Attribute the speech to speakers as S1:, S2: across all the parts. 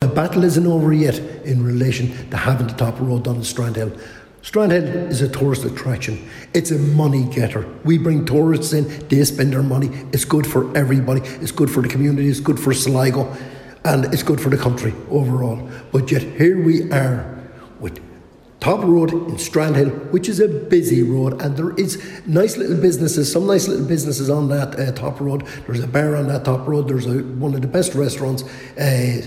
S1: The battle isn't over yet in relation to having the top road done in Strandhill. Strandhill is a tourist attraction. It's a money getter. We bring tourists in, they spend their money. It's good for everybody. It's good for the community. It's good for Sligo. And it's good for the country overall. But yet here we are with Top Road in Strandhill, which is a busy road, and there is nice little businesses, some nice little businesses on that uh, top road. There's a bar on that top road. There's a, one of the best restaurants, uh,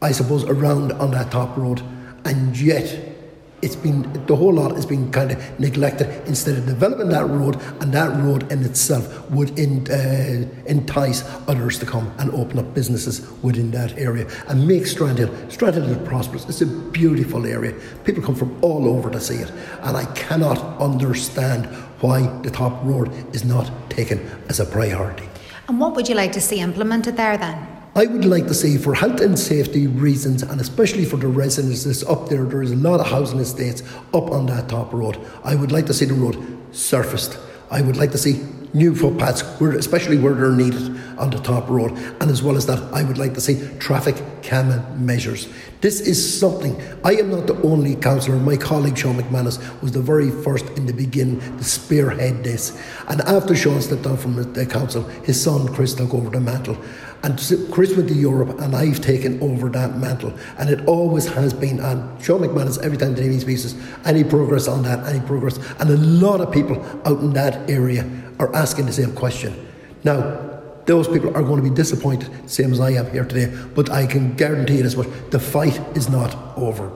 S1: I suppose, around on that top road, and yet it's been the whole lot has been kind of neglected. Instead of developing that road and that road in itself would in, uh, entice others to come and open up businesses within that area and make Strandhill Strandhill prosperous. It's a beautiful area. People come from all over to see it. And I cannot understand why the top road is not taken as a priority.
S2: And what would you like to see implemented there then
S1: I would like to see, for health and safety reasons, and especially for the residents up there, there is a lot of housing estates up on that top road. I would like to see the road surfaced. I would like to see new footpaths, where, especially where they're needed on the top road. And as well as that, I would like to see traffic calming measures. This is something, I am not the only councillor, my colleague Sean McManus was the very first in the beginning to spearhead this. And after Sean stepped down from the council, his son Chris took over the mantle. And Chris went to Europe, and I've taken over that mantle. And it always has been. And Sean McManus, every time he speaks, any progress on that, any progress. And a lot of people out in that area are asking the same question. Now, those people are going to be disappointed, same as I am here today, but I can guarantee you this much the fight is not over.